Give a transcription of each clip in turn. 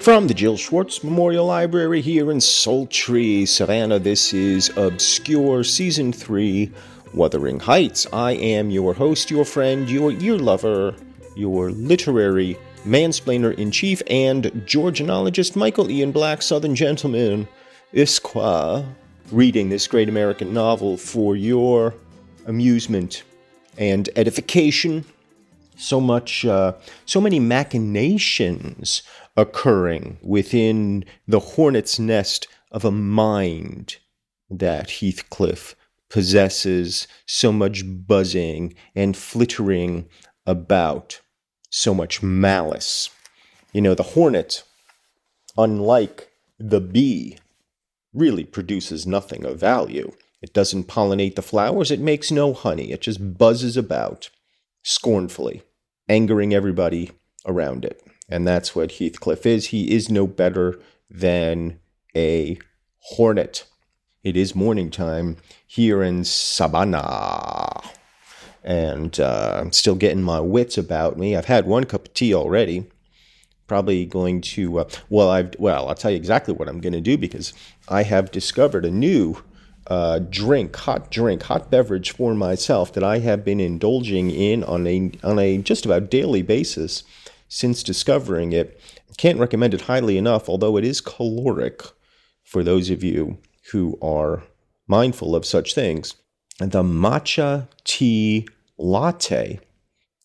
From the Jill Schwartz Memorial Library here in sultry Savannah, this is Obscure Season 3 Wuthering Heights. I am your host, your friend, your ear lover, your literary mansplainer in chief, and Georgianologist Michael Ian Black, Southern Gentleman, Esquire, reading this great American novel for your amusement and edification. So much, uh, so many machinations occurring within the hornet's nest of a mind that Heathcliff possesses so much buzzing and flittering about, so much malice. You know, the hornet, unlike the bee, really produces nothing of value. It doesn't pollinate the flowers, it makes no honey, it just buzzes about scornfully, angering everybody around it. And that's what Heathcliff is. He is no better than a hornet. It is morning time here in Savannah. And uh, I'm still getting my wits about me. I've had one cup of tea already. Probably going to, uh, well, I've, well, I'll tell you exactly what I'm going to do because I have discovered a new uh, drink, hot drink, hot beverage for myself that I have been indulging in on a on a just about daily basis since discovering it. Can't recommend it highly enough, although it is caloric for those of you who are mindful of such things. The matcha tea latte,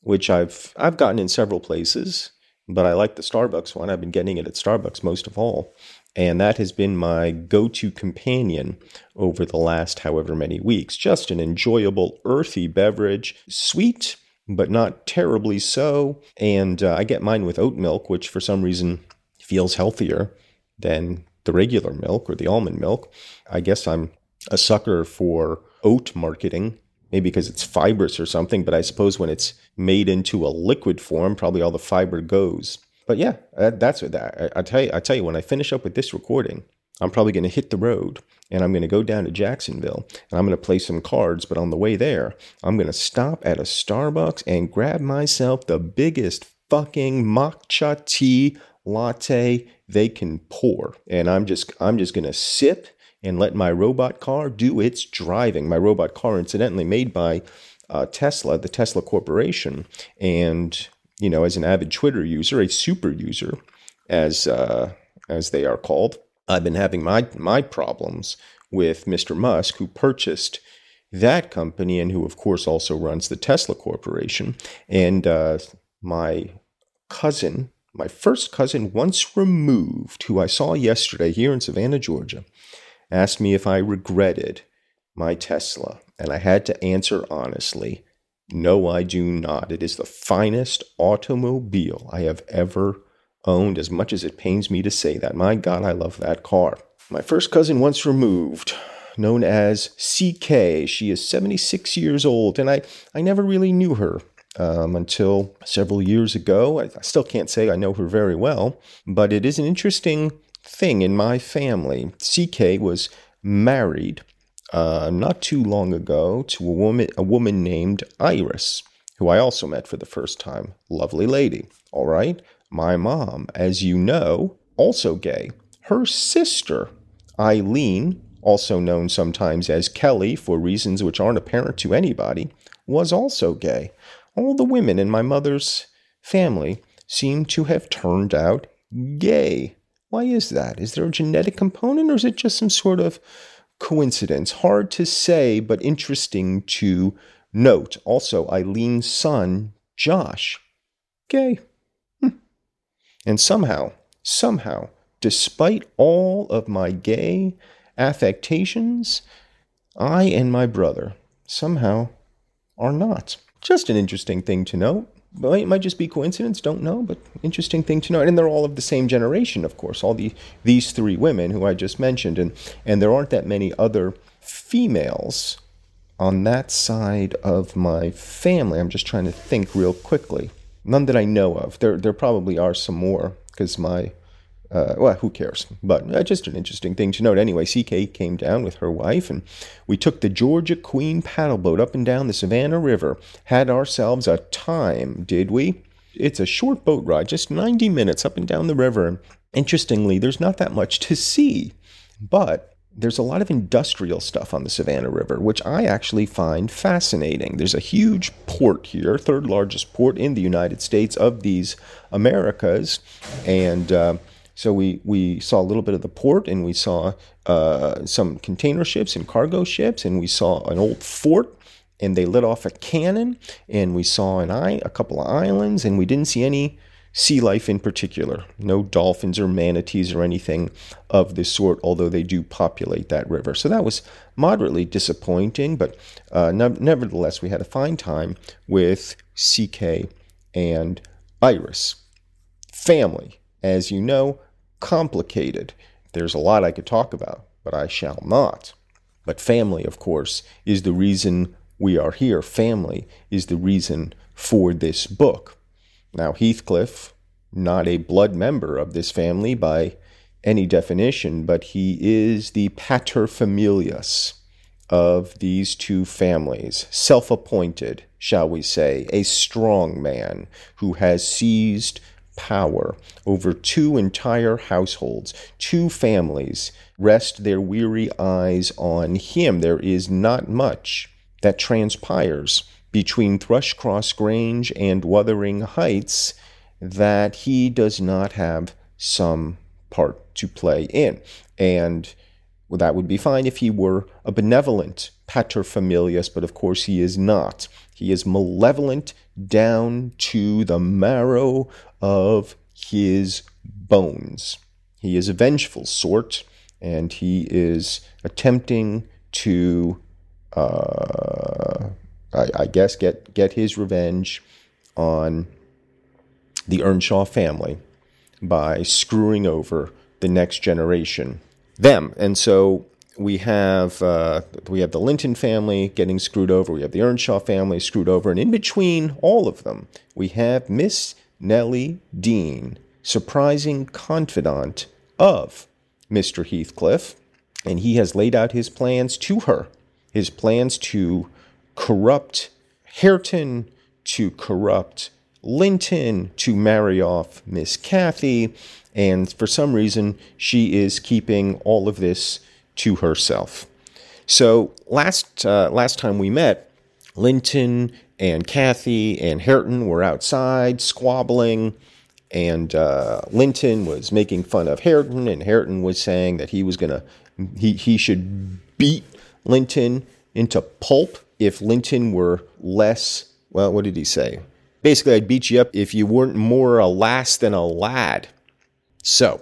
which I've I've gotten in several places, but I like the Starbucks one. I've been getting it at Starbucks most of all. And that has been my go to companion over the last however many weeks. Just an enjoyable, earthy beverage, sweet, but not terribly so. And uh, I get mine with oat milk, which for some reason feels healthier than the regular milk or the almond milk. I guess I'm a sucker for oat marketing, maybe because it's fibrous or something, but I suppose when it's made into a liquid form, probably all the fiber goes. But yeah, that's what that. I, I tell you, I tell you, when I finish up with this recording, I'm probably going to hit the road and I'm going to go down to Jacksonville and I'm going to play some cards. But on the way there, I'm going to stop at a Starbucks and grab myself the biggest fucking matcha tea latte they can pour. And I'm just, I'm just going to sip and let my robot car do its driving. My robot car, incidentally, made by uh, Tesla, the Tesla Corporation, and you know, as an avid Twitter user, a super user, as uh, as they are called, I've been having my my problems with Mr. Musk, who purchased that company and who, of course, also runs the Tesla Corporation. And uh, my cousin, my first cousin, once removed, who I saw yesterday here in Savannah, Georgia, asked me if I regretted my Tesla. And I had to answer honestly No, I do not. It is the finest automobile I have ever owned, as much as it pains me to say that. My God, I love that car. My first cousin once removed, known as CK. She is 76 years old, and I, I never really knew her um, until several years ago. I, I still can't say I know her very well, but it is an interesting thing in my family. CK was married uh, not too long ago to a woman, a woman named Iris, who I also met for the first time. Lovely lady. All right. My mom, as you know, also gay. Her sister, Eileen, also known sometimes as Kelly for reasons which aren't apparent to anybody, was also gay. All the women in my mother's family seem to have turned out gay. Why is that? Is there a genetic component or is it just some sort of coincidence? Hard to say, but interesting to note. Also, Eileen's son, Josh, gay. Hm. And somehow, somehow, despite all of my gay affectations, I and my brother somehow are not. Just an interesting thing to note. It might just be coincidence, don't know, but interesting thing to note. And they're all of the same generation, of course, all the, these three women who I just mentioned. And, and there aren't that many other females on that side of my family. I'm just trying to think real quickly. None that I know of. There, there probably are some more because my uh, well, who cares? But uh, just an interesting thing to note. Anyway, CK came down with her wife, and we took the Georgia Queen paddleboat up and down the Savannah River. Had ourselves a time, did we? It's a short boat ride, just 90 minutes up and down the river. Interestingly, there's not that much to see, but there's a lot of industrial stuff on the Savannah River, which I actually find fascinating. There's a huge port here, third largest port in the United States of these Americas, and uh, so we, we saw a little bit of the port and we saw uh, some container ships and cargo ships and we saw an old fort and they lit off a cannon and we saw an eye, a couple of islands and we didn't see any sea life in particular. No dolphins or manatees or anything of this sort, although they do populate that river. So that was moderately disappointing, but uh, ne- nevertheless, we had a fine time with CK and Iris. Family, as you know, complicated. There's a lot I could talk about, but I shall not. But family, of course, is the reason we are here. Family is the reason for this book. Now, Heathcliff, not a blood member of this family by any definition, but he is the paterfamilias of these two families, self appointed, shall we say, a strong man who has seized power over two entire households, two families rest their weary eyes on him. There is not much that transpires between Thrushcross Grange and Wuthering Heights that he does not have some part to play in. And well, that would be fine if he were a benevolent paterfamilias, but of course he is not. He is malevolent down to the marrow of his bones. He is a vengeful sort, and he is attempting to, uh, I, I guess, get get his revenge on the Earnshaw family by screwing over the next generation, them. And so we have uh, we have the Linton family getting screwed over. We have the Earnshaw family screwed over, and in between all of them, we have Miss Nellie Dean, surprising confidant of Mr. Heathcliff, and he has laid out his plans to her. His plans to corrupt Hareton, to corrupt Linton, to marry off Miss Cathy, and for some reason, she is keeping all of this to herself. So last uh, last time we met, Linton and Cathy and Hareton were outside squabbling, and uh, Linton was making fun of Hareton, and Hareton was saying that he was gonna he he should beat Linton into pulp if Linton were less. Well, what did he say? Basically, I'd beat you up if you weren't more a lass than a lad. So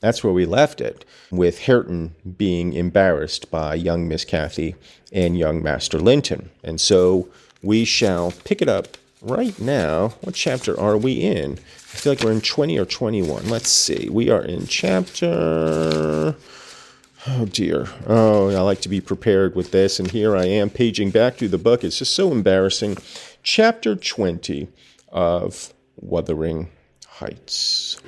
that's where we left it, with Hareton being embarrassed by young Miss Cathy and young Master Linton. And so we shall pick it up right now. What chapter are we in? I feel like we're in 20 or 21. Let's see. We are in chapter. Oh dear. Oh, I like to be prepared with this, and here I am paging back through the book. It's just so embarrassing. Chapter 20 of Wuthering Heights.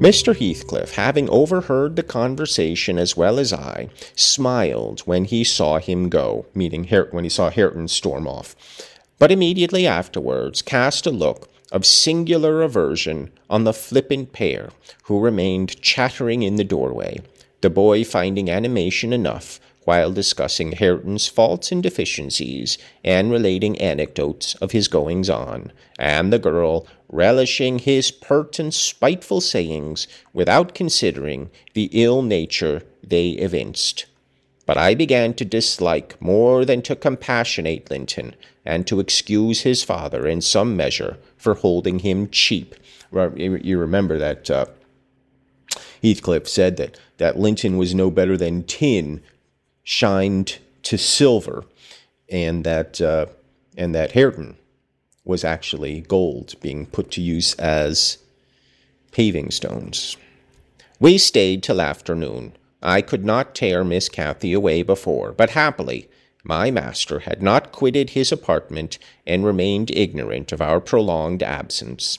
Mr. Heathcliff, having overheard the conversation as well as I, smiled when he saw him go, meaning when he saw Hareton storm off, but immediately afterwards cast a look of singular aversion on the flippant pair who remained chattering in the doorway, the boy finding animation enough while discussing Hareton's faults and deficiencies and relating anecdotes of his goings on, and the girl relishing his pert and spiteful sayings without considering the ill nature they evinced. But I began to dislike more than to compassionate Linton, and to excuse his father in some measure for holding him cheap. You remember that uh, Heathcliff said that, that Linton was no better than tin shined to silver, and that uh, and that Hareton was actually gold being put to use as paving stones. We stayed till afternoon. I could not tear Miss Cathy away before, but happily my master had not quitted his apartment and remained ignorant of our prolonged absence.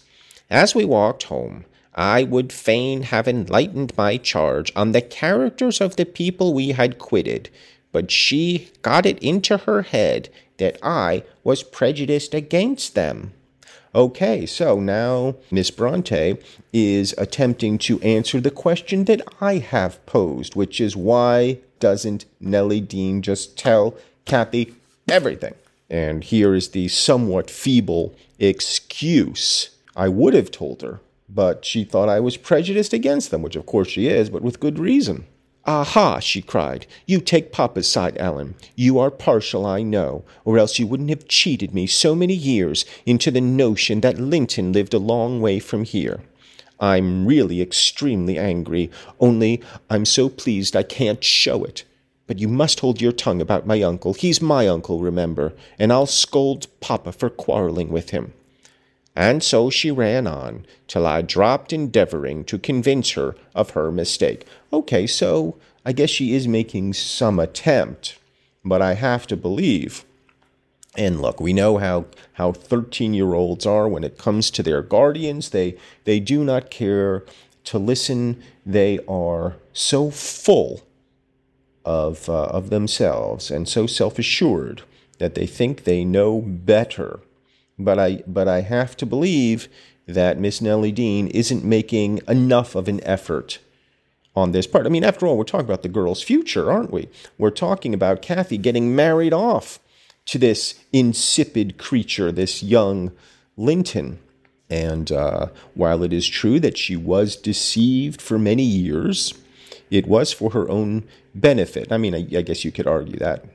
As we walked home, I would fain have enlightened my charge on the characters of the people we had quitted, but she got it into her head that I was prejudiced against them. Okay, so now Miss Bronte is attempting to answer the question that I have posed, which is why doesn't Nellie Dean just tell Cathy everything? And here is the somewhat feeble excuse. I would have told her, but she thought I was prejudiced against them, which of course she is, but with good reason. Aha, she cried. You take Papa's side, Ellen. You are partial, I know, or else you wouldn't have cheated me so many years into the notion that Linton lived a long way from here. I'm really extremely angry, only I'm so pleased I can't show it. But you must hold your tongue about my uncle. He's my uncle, remember, and I'll scold Papa for quarreling with him. And so she ran on, till I dropped endeavoring to convince her of her mistake. Okay, so I guess she is making some attempt, but I have to believe. And look, we know how, how 13 year olds are when it comes to their guardians. They, they do not care to listen, they are so full of, uh, of themselves and so self assured that they think they know better but I but I have to believe that Miss Nellie Dean isn't making enough of an effort on this part. I mean, after all, we're talking about the girl's future, aren't we? We're talking about Cathy getting married off to this insipid creature, this young Linton. And uh, while it is true that she was deceived for many years, it was for her own benefit. I mean, I, I guess you could argue that.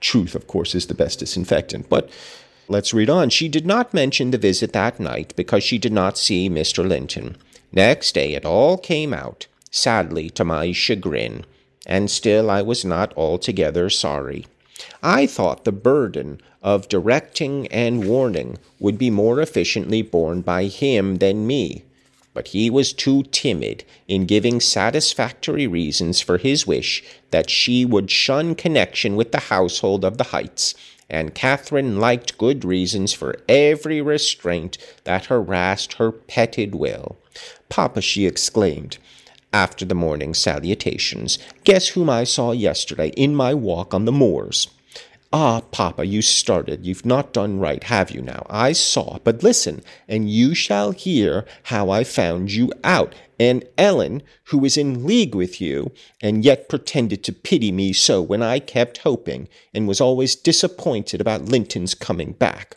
Truth, of course, is the best disinfectant. But Let's read on. She did not mention the visit that night because she did not see Mr. Linton. Next day it all came out, sadly to my chagrin, and still I was not altogether sorry. I thought the burden of directing and warning would be more efficiently borne by him than me, but he was too timid in giving satisfactory reasons for his wish that she would shun connection with the household of the Heights and Catherine liked good reasons for every restraint that harassed her petted will. Papa, she exclaimed, after the morning salutations, guess whom I saw yesterday in my walk on the moors? Ah, Papa, you started. You've not done right, have you now? I saw. But listen, and you shall hear how I found you out. And Ellen, who was in league with you, and yet pretended to pity me so when I kept hoping, and was always disappointed about Linton's coming back.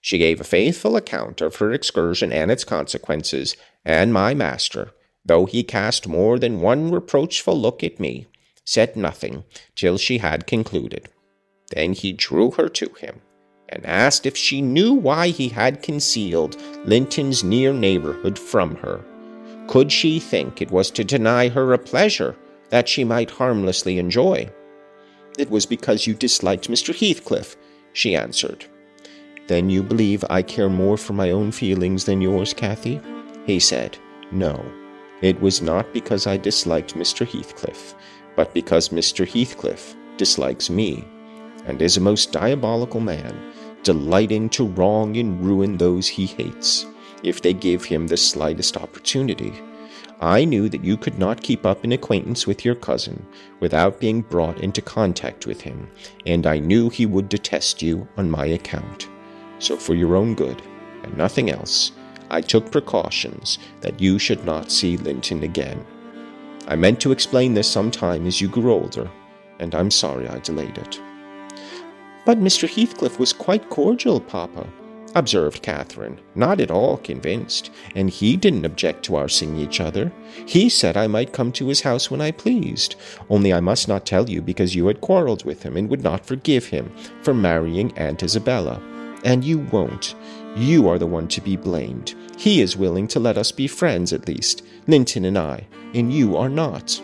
She gave a faithful account of her excursion and its consequences, and my master, though he cast more than one reproachful look at me, said nothing till she had concluded. Then he drew her to him, and asked if she knew why he had concealed Linton's near neighborhood from her. Could she think it was to deny her a pleasure that she might harmlessly enjoy? It was because you disliked Mr. Heathcliff, she answered. Then you believe I care more for my own feelings than yours, Cathy? He said, No, it was not because I disliked Mr. Heathcliff, but because Mr. Heathcliff dislikes me, and is a most diabolical man, delighting to wrong and ruin those he hates, if they give him the slightest opportunity. I knew that you could not keep up an acquaintance with your cousin without being brought into contact with him, and I knew he would detest you on my account. So, for your own good, and nothing else, I took precautions that you should not see Linton again. I meant to explain this some time as you grew older, and I'm sorry I delayed it. But Mr. Heathcliff was quite cordial, Papa, observed Catherine, not at all convinced, and he didn't object to our seeing each other. He said I might come to his house when I pleased, only I must not tell you because you had quarrelled with him and would not forgive him for marrying Aunt Isabella. And you won't. You are the one to be blamed. He is willing to let us be friends, at least, Linton and I, and you are not.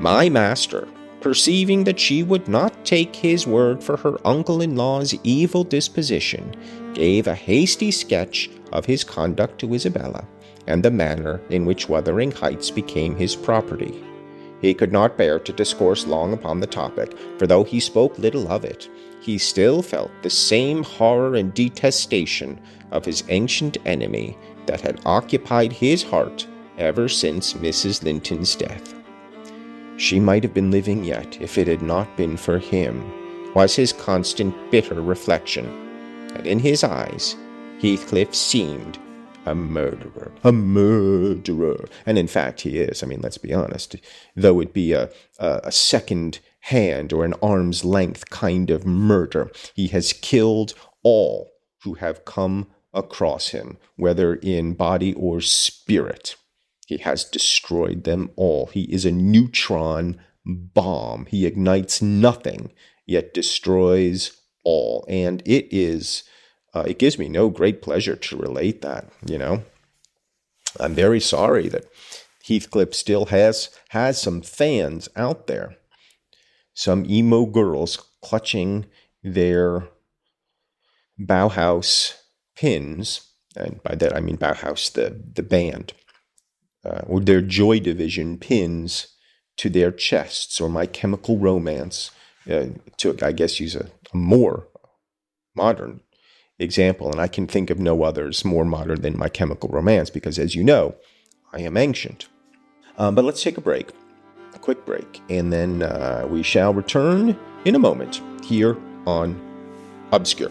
My master, perceiving that she would not take his word for her uncle in law's evil disposition, gave a hasty sketch of his conduct to Isabella, and the manner in which Wuthering Heights became his property. He could not bear to discourse long upon the topic, for though he spoke little of it, he still felt the same horror and detestation of his ancient enemy that had occupied his heart ever since Mrs. Linton's death. She might have been living yet if it had not been for him, was his constant bitter reflection, and in his eyes Heathcliff seemed a murderer. A murderer. And in fact, he is. I mean, let's be honest. Though it be a, a, a second hand or an arm's length kind of murder, he has killed all who have come across him, whether in body or spirit. He has destroyed them all. He is a neutron bomb. He ignites nothing, yet destroys all. And it is, uh, it gives me no great pleasure to relate that, you know. I'm very sorry that Heathcliff still has has some fans out there. Some emo girls clutching their Bauhaus pins, and by that I mean Bauhaus, the, the band, uh, or their Joy Division pins to their chests, or My Chemical Romance, uh, to, I guess, use a, a more modern example. And I can think of no others more modern than My Chemical Romance, because as you know, I am ancient. Um, but let's take a break, a quick break, and then uh, we shall return in a moment here on Obscure.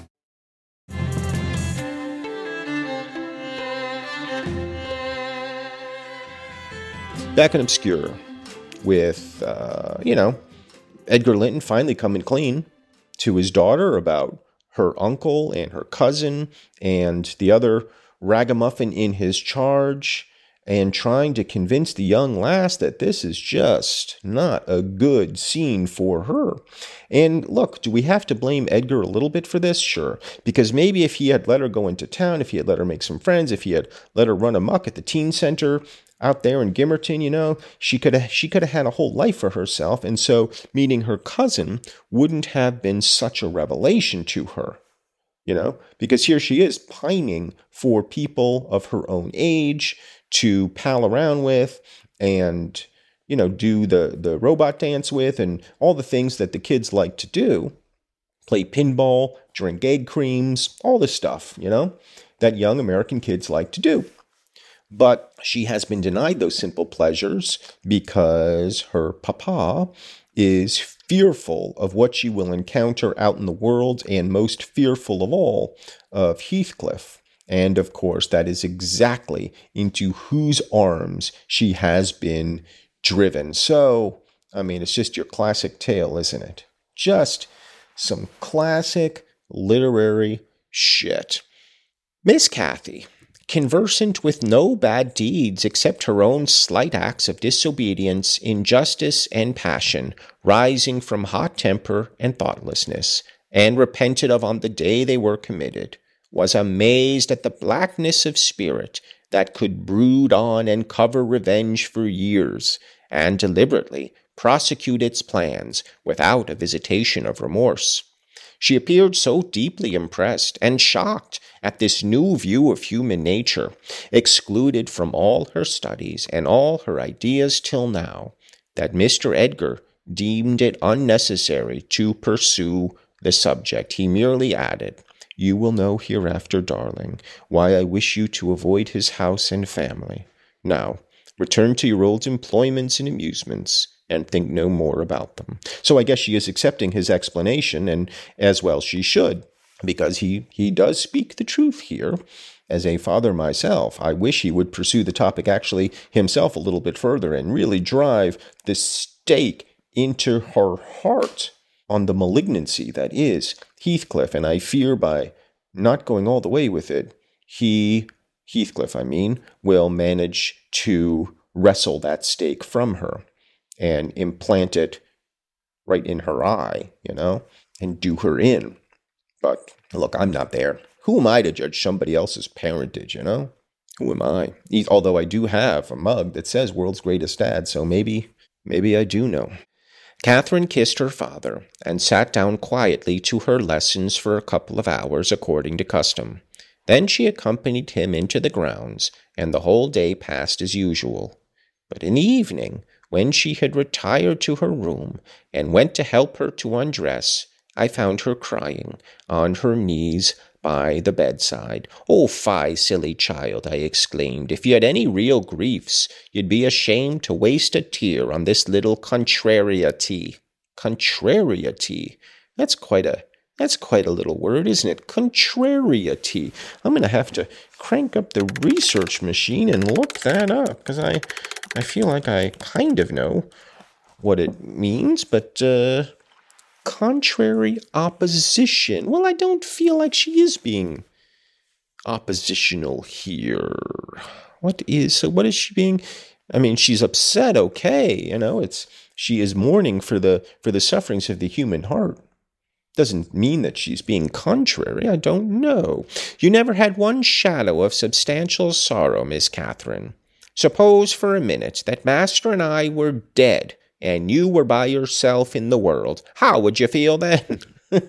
Back in Obscure with, uh, you know, Edgar Linton finally coming clean to his daughter about her uncle and her cousin and the other ragamuffin in his charge and trying to convince the young lass that this is just not a good scene for her. And look, do we have to blame Edgar a little bit for this? Sure. Because maybe if he had let her go into town, if he had let her make some friends, if he had let her run amuck at the teen center out there in Gimmerton, you know, she could have she could have had a whole life for herself. And so meeting her cousin wouldn't have been such a revelation to her you know, because here she is pining for people of her own age to pal around with and, you know, do the, the robot dance with and all the things that the kids like to do play pinball, drink egg creams, all this stuff, you know, that young American kids like to do. But she has been denied those simple pleasures because her papa is fearful of what she will encounter out in the world, and most fearful of all of Heathcliff. And of course, that is exactly into whose arms she has been driven. So, I mean, it's just your classic tale, isn't it? Just some classic literary shit. Miss Cathy, conversant with no bad deeds except her own slight acts of disobedience, injustice, and passion, rising from hot temper and thoughtlessness, and repented of on the day they were committed, was amazed at the blackness of spirit that could brood on and cover revenge for years, and deliberately prosecute its plans without a visitation of remorse. She appeared so deeply impressed and shocked at this new view of human nature, excluded from all her studies and all her ideas till now, that Mr. Edgar deemed it unnecessary to pursue the subject. He merely added, You will know hereafter, darling, why I wish you to avoid his house and family. Now, return to your old employments and amusements, and think no more about them. So I guess she is accepting his explanation, and as well she should, because he, he does speak the truth here. As a father myself, I wish he would pursue the topic actually himself a little bit further and really drive the stake into her heart on the malignancy that is Heathcliff. And I fear by not going all the way with it, he, Heathcliff, I mean, will manage to wrestle that stake from her and implant it right in her eye, you know, and do her in. But look, I'm not there. Who am I to judge somebody else's parentage, you know? Who am I? Although I do have a mug that says world's greatest dad, so maybe, maybe I do know. Catherine kissed her father and sat down quietly to her lessons for a couple of hours according to custom. Then she accompanied him into the grounds, and the whole day passed as usual. But in the evening, when she had retired to her room and went to help her to undress, I found her crying on her knees by the bedside. Oh, fie, silly child, I exclaimed. If you had any real griefs, you'd be ashamed to waste a tear on this little contrariety. Contrariety? That's quite a that's quite a little word, isn't it? Contrariety. I'm going to have to crank up the research machine and look that up because I, I feel like I kind of know what it means, but uh, contrary opposition. Well, I don't feel like she is being oppositional here. What is so? What is she being? I mean, she's upset. Okay, you know, it's she is mourning for the for the sufferings of the human heart. Doesn't mean that she's being contrary. I don't know. You never had one shadow of substantial sorrow, Miss Catherine. Suppose for a minute that Master and I were dead, and you were by yourself in the world. How would you feel then?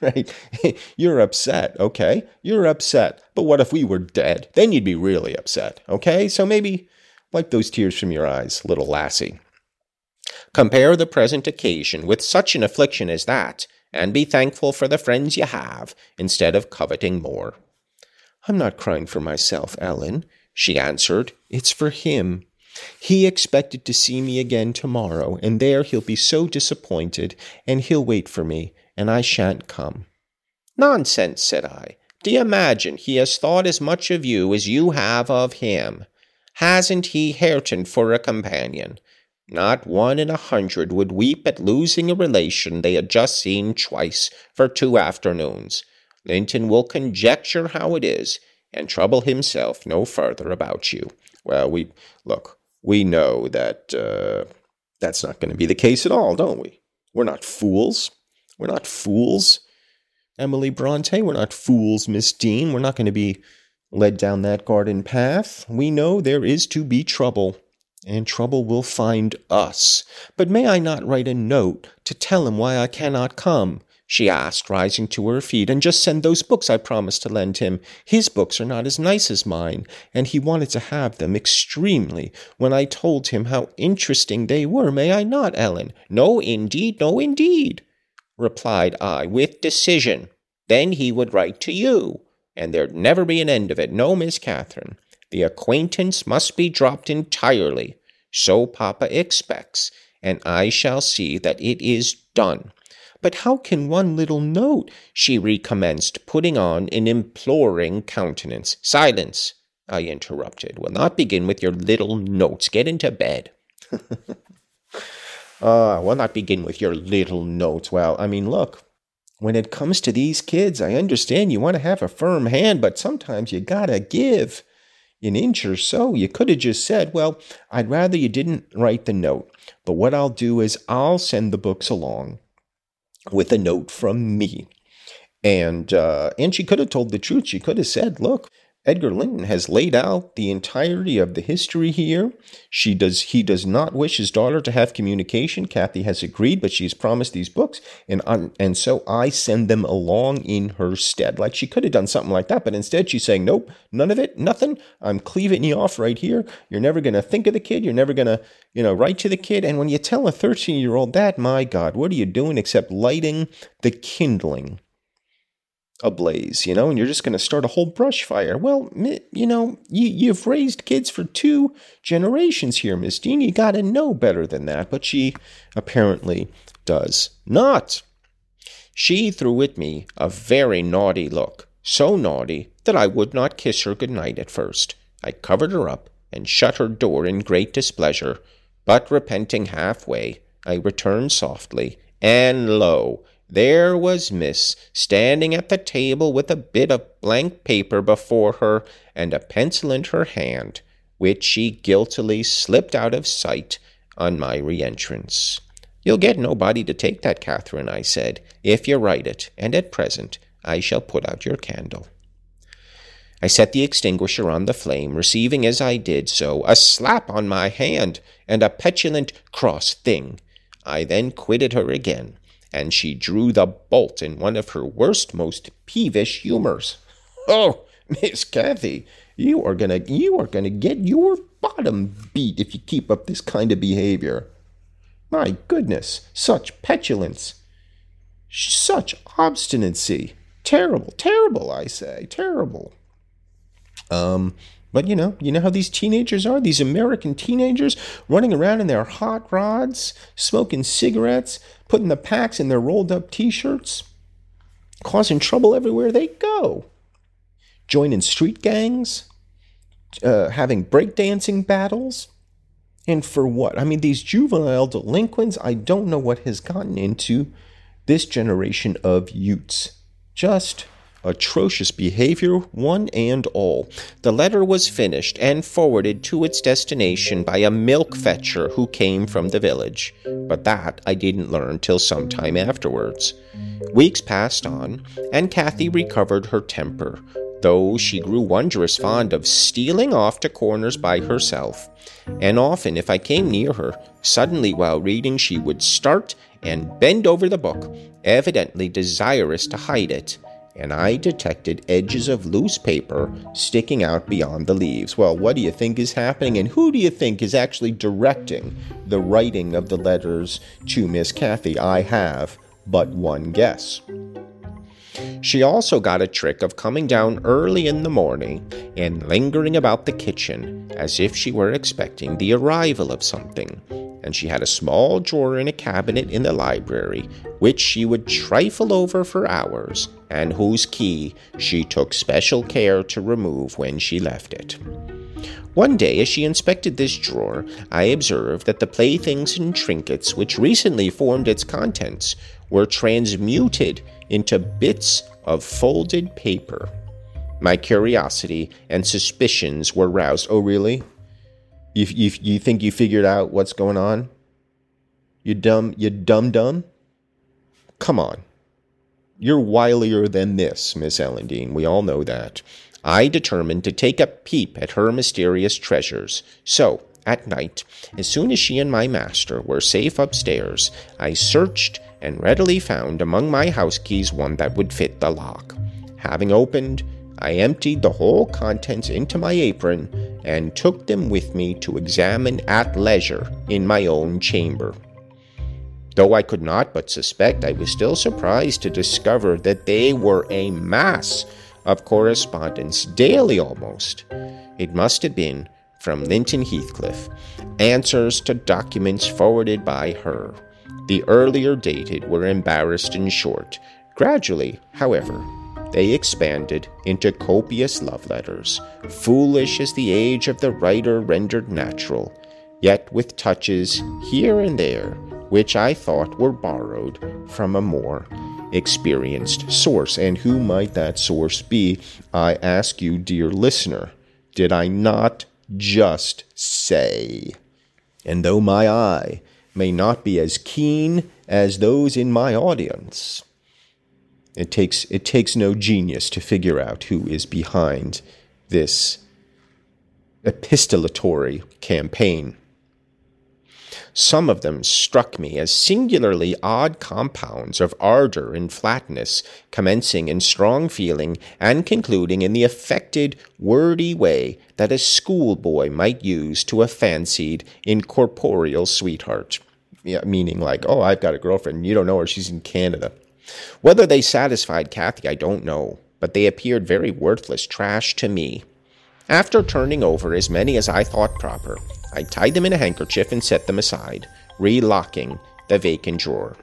right? You're upset, okay? You're upset. But what if we were dead? Then you'd be really upset, okay? So maybe wipe those tears from your eyes, little lassie. Compare the present occasion with such an affliction as that, and be thankful for the friends you have, instead of coveting more. I'm not crying for myself, Ellen, she answered. It's for him. He expected to see me again tomorrow, and there he'll be so disappointed, and he'll wait for me, and I shan't come. Nonsense, said I. Do you imagine he has thought as much of you as you have of him? Hasn't he Hareton for a companion? Not one in a hundred would weep at losing a relation they had just seen twice for two afternoons. Linton will conjecture how it is, and trouble himself no further about you. Well, we look, we know that uh, that's not going to be the case at all, don't we? We're not fools. We're not fools. Emily Bronte, we're not fools, Miss Dean. We're not going to be led down that garden path. We know there is to be trouble and trouble will find us. But may I not write a note to tell him why I cannot come? She asked, rising to her feet, and just send those books I promised to lend him. His books are not as nice as mine, and he wanted to have them extremely when I told him how interesting they were. May I not, Ellen? No, indeed, no, indeed, replied I, with decision. Then he would write to you, and there'd never be an end of it. No, Miss Catherine. The acquaintance must be dropped entirely. So Papa expects, and I shall see that it is done. But how can one little note? she recommenced, putting on an imploring countenance. Silence, I interrupted. Will not begin with your little notes. Get into bed. Ah, uh, will not begin with your little notes. Well, I mean, look, when it comes to these kids, I understand you want to have a firm hand, but sometimes you gotta give an inch or so. You could have just said, Well, I'd rather you didn't write the note, but what I'll do is I'll send the books along with a note from me. And uh, and she could have told the truth. She could have said, "Look, Edgar Linton has laid out the entirety of the history here. She does he does not wish his daughter to have communication. Cathy has agreed, but she's promised these books, and I'm, and so I send them along in her stead. Like she could have done something like that, but instead she's saying, Nope, none of it, nothing. I'm cleaving you off right here. You're never gonna think of the kid, you're never gonna, you know, write to the kid. And when you tell a 13 year old that, my God, what are you doing except lighting the kindling? Ablaze, you know, and you're just going to start a whole brush fire. Well, you know, you, you've raised kids for two generations here, Miss Dean. You got to know better than that. But she apparently does not. She threw at me a very naughty look, so naughty that I would not kiss her good night at first. I covered her up and shut her door in great displeasure, but repenting halfway, I returned softly, and lo, there was Miss standing at the table with a bit of blank paper before her and a pencil in her hand, which she guiltily slipped out of sight on my re-entrance. You'll get nobody to take that, Catherine, I said, if you write it, and at present I shall put out your candle. I set the extinguisher on the flame, receiving as I did so a slap on my hand and a petulant cross thing. I then quitted her again and she drew the bolt in one of her worst, most peevish humors. Oh, Miss Cathy, you are gonna you are gonna get your bottom beat if you keep up this kind of behavior. My goodness, such petulance, such obstinacy. Terrible, terrible, I say, terrible. Um, but you know, you know how these teenagers are, these American teenagers running around in their hot rods, smoking cigarettes, putting the packs in their rolled up t shirts, causing trouble everywhere they go, joining street gangs, uh, having breakdancing battles. And for what? I mean, these juvenile delinquents, I don't know what has gotten into this generation of youths. Just atrocious behavior, one and all. The letter was finished and forwarded to its destination by a milk fetcher who came from the village, but that I didn't learn till some time afterwards. Weeks passed on, and Cathy recovered her temper, though she grew wondrous fond of stealing off to corners by herself. And often, if I came near her, suddenly while reading, she would start and bend over the book, evidently desirous to hide it and I detected edges of loose paper sticking out beyond the leaves. Well, what do you think is happening, and who do you think is actually directing the writing of the letters to Miss Cathy? I have but one guess. She also got a trick of coming down early in the morning and lingering about the kitchen as if she were expecting the arrival of something. And she had a small drawer in a cabinet in the library, which she would trifle over for hours, and whose key she took special care to remove when she left it. One day, as she inspected this drawer, I observed that the playthings and trinkets which recently formed its contents were transmuted into bits of folded paper. My curiosity and suspicions were roused. Oh, really? You, you, you think you figured out what's going on? You dumb, you dumb dumb? Come on. You're wilier than this, Miss Ellen Dean. We all know that. I determined to take a peep at her mysterious treasures. So, at night, as soon as she and my master were safe upstairs, I searched and readily found among my house keys one that would fit the lock. Having opened, I emptied the whole contents into my apron and took them with me to examine at leisure in my own chamber. Though I could not but suspect, I was still surprised to discover that they were a mass of correspondence, daily almost. It must have been from Linton Heathcliff, answers to documents forwarded by her. The earlier dated were embarrassed and short. Gradually, however, they expanded into copious love letters, foolish as the age of the writer rendered natural, yet with touches here and there which I thought were borrowed from a more experienced source. And who might that source be? I ask you, dear listener, did I not just say? And though my eye may not be as keen as those in my audience. It takes, it takes no genius to figure out who is behind this epistolatory campaign. Some of them struck me as singularly odd compounds of ardor and flatness, commencing in strong feeling and concluding in the affected, wordy way that a schoolboy might use to a fancied, incorporeal sweetheart yeah, meaning like, oh, I've got a girlfriend. You don't know her. She's in Canada. Whether they satisfied Cathy, I don't know, but they appeared very worthless trash to me. After turning over as many as I thought proper, I tied them in a handkerchief and set them aside, relocking the vacant drawer.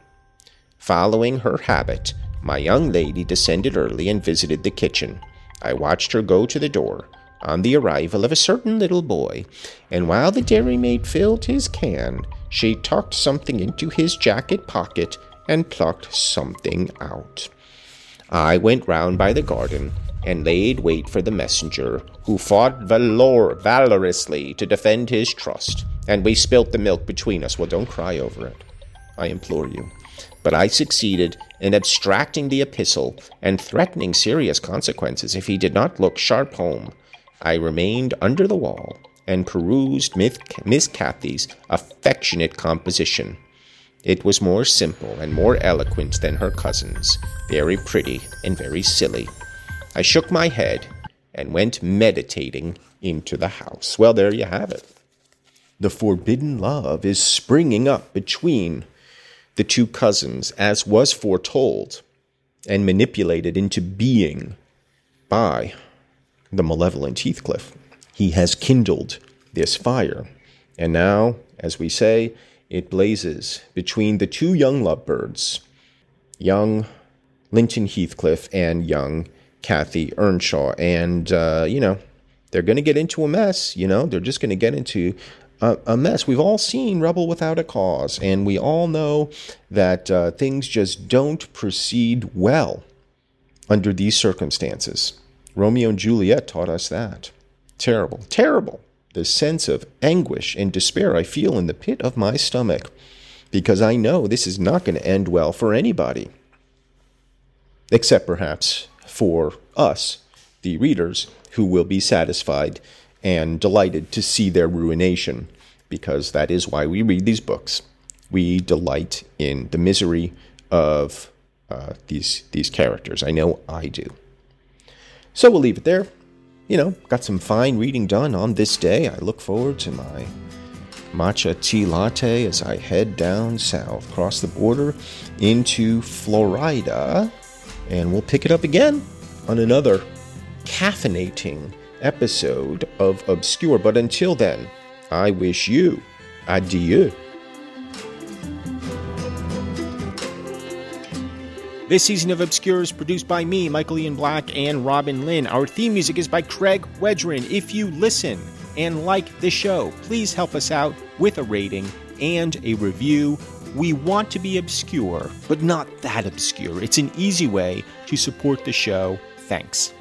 Following her habit, my young lady descended early and visited the kitchen. I watched her go to the door on the arrival of a certain little boy, and while the dairymaid filled his can, she tucked something into his jacket pocket and plucked something out. I went round by the garden and laid wait for the messenger, who fought valor- valorously to defend his trust, and we spilt the milk between us. Well, don't cry over it, I implore you. But I succeeded in abstracting the epistle and threatening serious consequences if he did not look sharp home. I remained under the wall and perused Miss Cathy's affectionate composition. It was more simple and more eloquent than her cousin's, very pretty and very silly. I shook my head and went meditating into the house. Well, there you have it. The forbidden love is springing up between the two cousins, as was foretold and manipulated into being by the malevolent Heathcliff. He has kindled this fire. And now, as we say, it blazes between the two young lovebirds, young Linton Heathcliff and young Cathy Earnshaw. And, uh, you know, they're going to get into a mess. You know, they're just going to get into a, a, mess. We've all seen Rebel Without a Cause, and we all know that uh, things just don't proceed well under these circumstances. Romeo and Juliet taught us that. Terrible, terrible. The sense of anguish and despair I feel in the pit of my stomach because I know this is not going to end well for anybody. Except perhaps for us, the readers, who will be satisfied and delighted to see their ruination, because that is why we read these books. We delight in the misery of uh, these these characters. I know I do. So we'll leave it there. You know, got some fine reading done on this day. I look forward to my matcha tea latte as I head down south, cross the border into Florida, And we'll pick it up again on another caffeinating episode of Obscure. But until then, I wish you adieu. This season of Obscure is produced by me, Michael Ian Black, and Robin Lynn. Our theme music is by Craig Wedren. If you listen and like the show, please help us out with a rating and a review. We want to be obscure, but not that obscure. It's an easy way to support the show. Thanks.